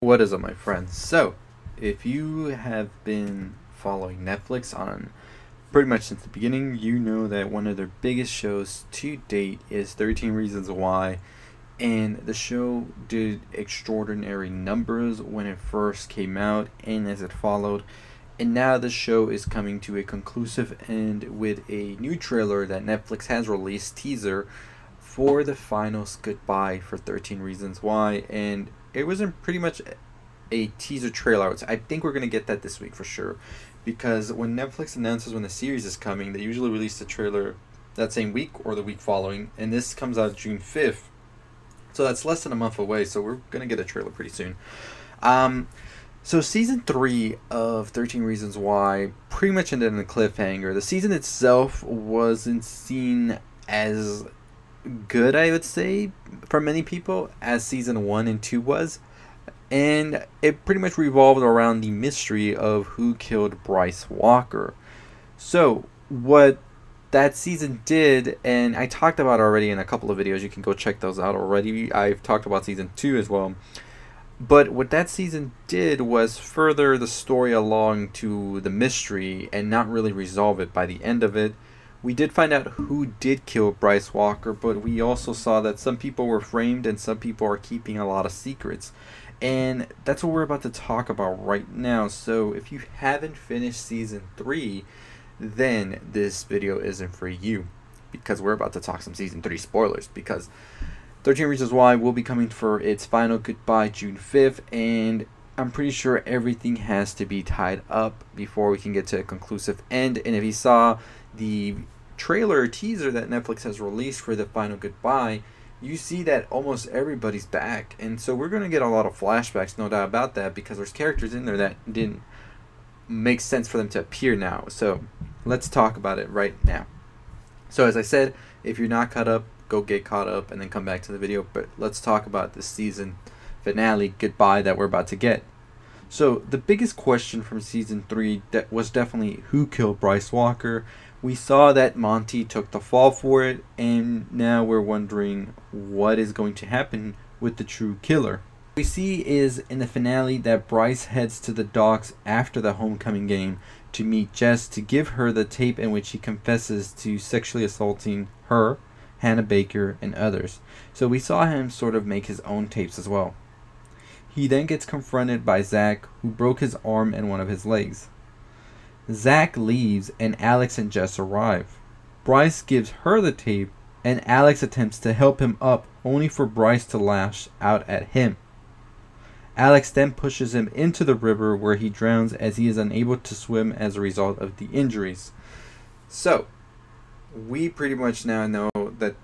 What is up, my friends? So, if you have been following Netflix on pretty much since the beginning, you know that one of their biggest shows to date is 13 Reasons Why. And the show did extraordinary numbers when it first came out and as it followed. And now the show is coming to a conclusive end with a new trailer that Netflix has released, teaser, for the final goodbye for 13 Reasons Why. And it wasn't pretty much a teaser trailer. I think we're gonna get that this week for sure, because when Netflix announces when the series is coming, they usually release the trailer that same week or the week following, and this comes out June fifth, so that's less than a month away. So we're gonna get a trailer pretty soon. Um, so season three of Thirteen Reasons Why pretty much ended in a cliffhanger. The season itself wasn't seen as good, I would say, for many people, as season one and two was. And it pretty much revolved around the mystery of who killed Bryce Walker. So, what that season did, and I talked about already in a couple of videos, you can go check those out already. I've talked about season two as well. But what that season did was further the story along to the mystery and not really resolve it by the end of it we did find out who did kill Bryce Walker, but we also saw that some people were framed and some people are keeping a lot of secrets. And that's what we're about to talk about right now. So if you haven't finished season 3, then this video isn't for you because we're about to talk some season 3 spoilers because 13 Reasons Why will be coming for its final goodbye June 5th and I'm pretty sure everything has to be tied up before we can get to a conclusive end. And if you saw the trailer teaser that Netflix has released for the final goodbye, you see that almost everybody's back. And so we're going to get a lot of flashbacks, no doubt about that, because there's characters in there that didn't make sense for them to appear now. So let's talk about it right now. So, as I said, if you're not caught up, go get caught up and then come back to the video. But let's talk about the season finale goodbye that we're about to get. So, the biggest question from season 3 that was definitely who killed Bryce Walker we saw that Monty took the fall for it, and now we're wondering what is going to happen with the true killer. we see is in the finale that Bryce heads to the docks after the homecoming game to meet Jess to give her the tape in which he confesses to sexually assaulting her, Hannah Baker, and others. So we saw him sort of make his own tapes as well. He then gets confronted by Zach, who broke his arm and one of his legs. Zach leaves and Alex and Jess arrive. Bryce gives her the tape and Alex attempts to help him up only for Bryce to lash out at him. Alex then pushes him into the river where he drowns as he is unable to swim as a result of the injuries. So, we pretty much now know that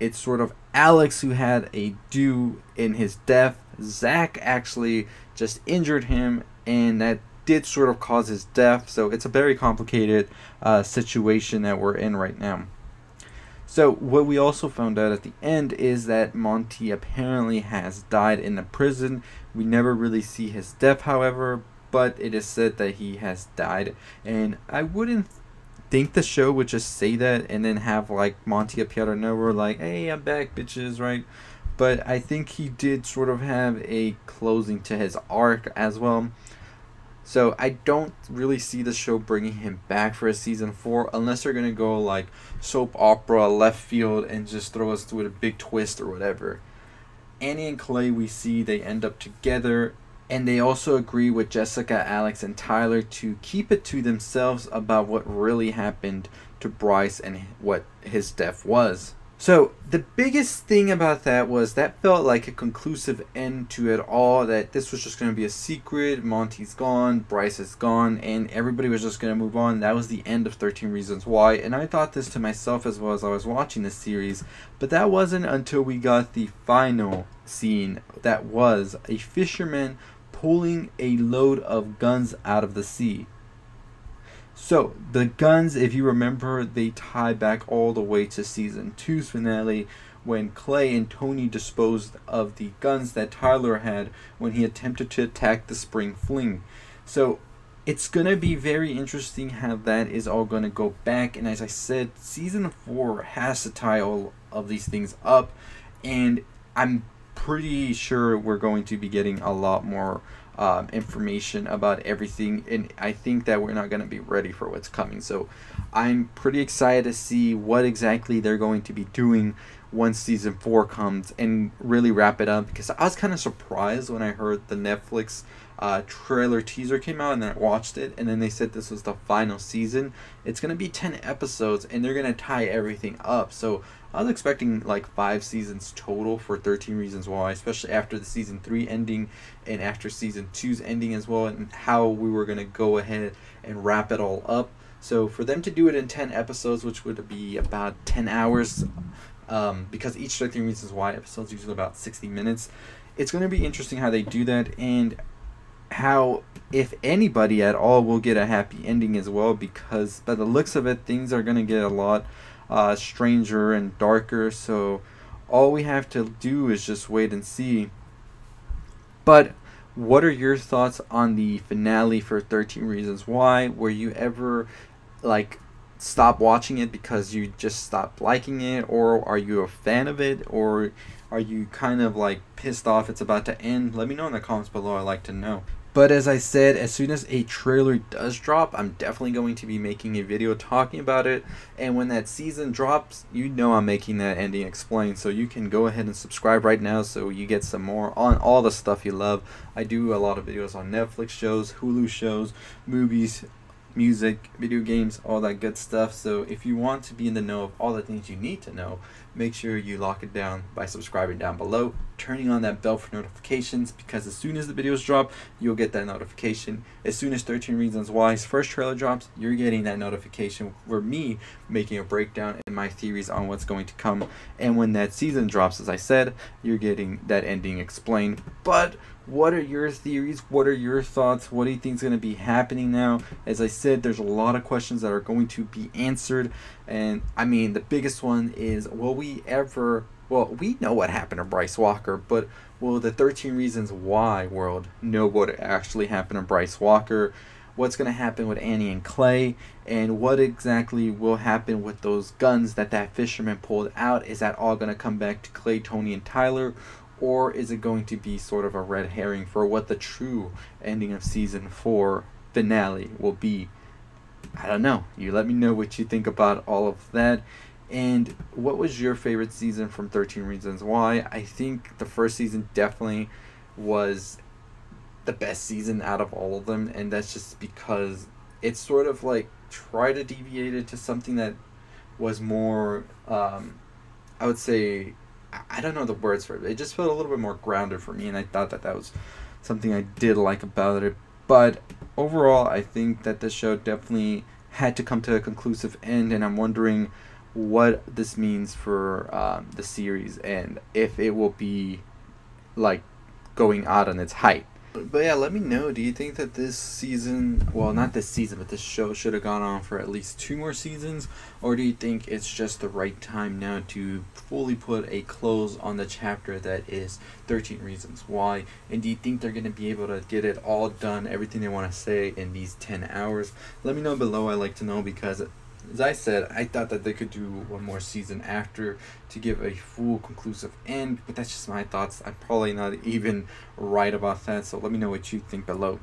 it's sort of Alex who had a do in his death. Zach actually just injured him, and that did sort of cause his death. So it's a very complicated uh, situation that we're in right now. So what we also found out at the end is that Monty apparently has died in the prison. We never really see his death, however, but it is said that he has died. And I wouldn't think the show would just say that and then have like Monty appear out of nowhere like, hey, I'm back, bitches, right? But I think he did sort of have a closing to his arc as well. So I don't really see the show bringing him back for a season four unless they're gonna go like soap opera left field and just throw us with a big twist or whatever. Ani and Clay, we see they end up together, and they also agree with Jessica, Alex, and Tyler to keep it to themselves about what really happened to Bryce and what his death was. So the biggest thing about that was that felt like a conclusive end to it all. That this was just going to be a secret. Monty's gone, Bryce is gone, and everybody was just going to move on. That was the end of Thirteen Reasons Why. And I thought this to myself as well as I was watching the series. But that wasn't until we got the final scene. That was a fisherman pulling a load of guns out of the sea. So the guns, if you remember, they tie back all the way to season two's finale when Clay and Tony disposed of the guns that Tyler had when he attempted to attack the spring fling. So it's gonna be very interesting how that is all gonna go back. And as I said, season four has to tie all of these things up, and I'm pretty sure we're going to be getting a lot more um, information about everything, and I think that we're not going to be ready for what's coming. So I'm pretty excited to see what exactly they're going to be doing once season four comes and really wrap it up because I was kind of surprised when I heard the Netflix uh, trailer teaser came out and then I watched it and then they said this was the final season. It's gonna be ten episodes and they're gonna tie everything up. So I was expecting like five seasons total for 13 Reasons Why, especially after the season three ending and after season two's ending as well, and how we were gonna go ahead and wrap it all up. So for them to do it in 10 episodes, which would be about 10 hours, um, because each 13 Reasons Why episode is usually about 60 minutes, it's going to be interesting how they do that. And how if anybody at all will get a happy ending as well because by the looks of it things are going to get a lot uh, stranger and darker so all we have to do is just wait and see. But what are your thoughts on the finale for 13 reasons why? Were you ever like stop watching it because you just stopped liking it or are you a fan of it or are you kind of like pissed off it's about to end? Let me know in the comments below i'd like to know but as I said, as soon as a trailer does drop, I'm definitely going to be making a video talking about it. And when that season drops, you know I'm making that ending explained. So you can go ahead and subscribe right now so you get some more on all the stuff you love. I do a lot of videos on Netflix shows, Hulu shows, movies, music, video games, all that good stuff. So if you want to be in the know of all the things you need to know, make sure you lock it down by subscribing down below, turning on that bell for notifications because as soon as the videos drop, you'll get that notification. As soon as 13 Reasons Why's first trailer drops, you're getting that notification for me making a breakdown and my theories on what's going to come. And when that season drops, as I said, you're getting that ending explained. But what are your theories? What are your thoughts? What do you think is going to be happening now? As I said, there's a lot of questions that are going to be answered. And I mean, the biggest one is will we ever. Well, we know what happened to Bryce Walker, but will the 13 Reasons Why world know what actually happened to Bryce Walker? What's going to happen with Ani and Clay? And what exactly will happen with those guns that that fisherman pulled out? Is that all going to come back to Clay, Tony, and Tyler? Or is it going to be sort of a red herring for what the true ending of season 4 finale will be? I don't know. You let me know what you think about all of that. And what was your favorite season from 13 Reasons Why? I think the first season definitely was the best season out of all of them, and that's just because it sort of like tried to deviate it to something that was more, um, I would say, I don't know the words for it. It just felt a little bit more grounded for me, and I thought that that was something I did like about it. But overall, I think that the show definitely had to come to a conclusive end, and I'm wondering what this means for um, the series and if it will be like going out on its height. But yeah, let me know. Do you think that this season, well, not this season, but this show should have gone on for at least two more seasons? Or do you think it's just the right time now to fully put a close on the chapter that is 13 Reasons Why? And do you think they're going to be able to get it all done, everything they want to say in these 10 hours? Let me know below. i like to know because as I said, I thought that they could do one more season after to give a full conclusive end, but that's just my thoughts. I'm probably not even right about that, so let me know what you think below.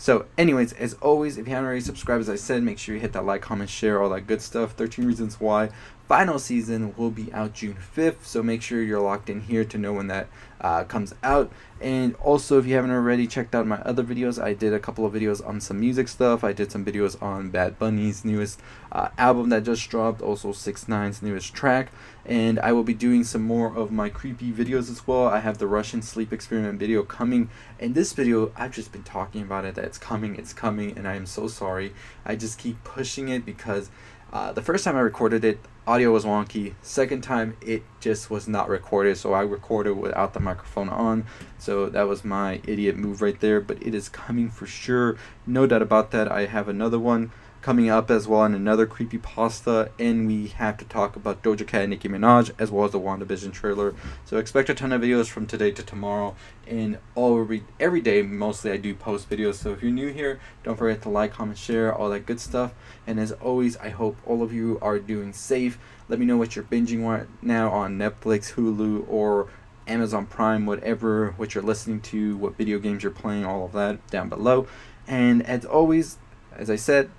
So, anyways, as always, if you haven't already subscribed, as I said, make sure you hit that like, comment, share, all that good stuff. 13 Reasons Why. Final season will be out June 5th, so make sure you're locked in here to know when that uh, comes out. And also, if you haven't already checked out my other videos, I did a couple of videos on some music stuff. I did some videos on Bad Bunny's newest uh, album that just dropped, also 6 9's newest track. And I will be doing some more of my creepy videos as well. I have the Russian sleep experiment video coming. And this video, I've just been talking about it, that it's coming, it's coming, and I am so sorry. I just keep pushing it because uh, the first time I recorded it, audio was wonky. Second time, it just was not recorded, so I recorded without the microphone on. So that was my idiot move right there, but it is coming for sure. No doubt about that. I have another one coming up as well in another creepy pasta, and we have to talk about Doja Cat and Nicki Minaj as well as the WandaVision trailer. So expect a ton of videos from today to tomorrow, and all every every day mostly I do post videos. So if you're new here, don't forget to like, comment, share, all that good stuff. And as always, I hope all of you are doing safe. Let me know what you're binging right now on Netflix, Hulu, or Amazon Prime, whatever, what you're listening to, what video games you're playing, all of that down below. And as always, as I said,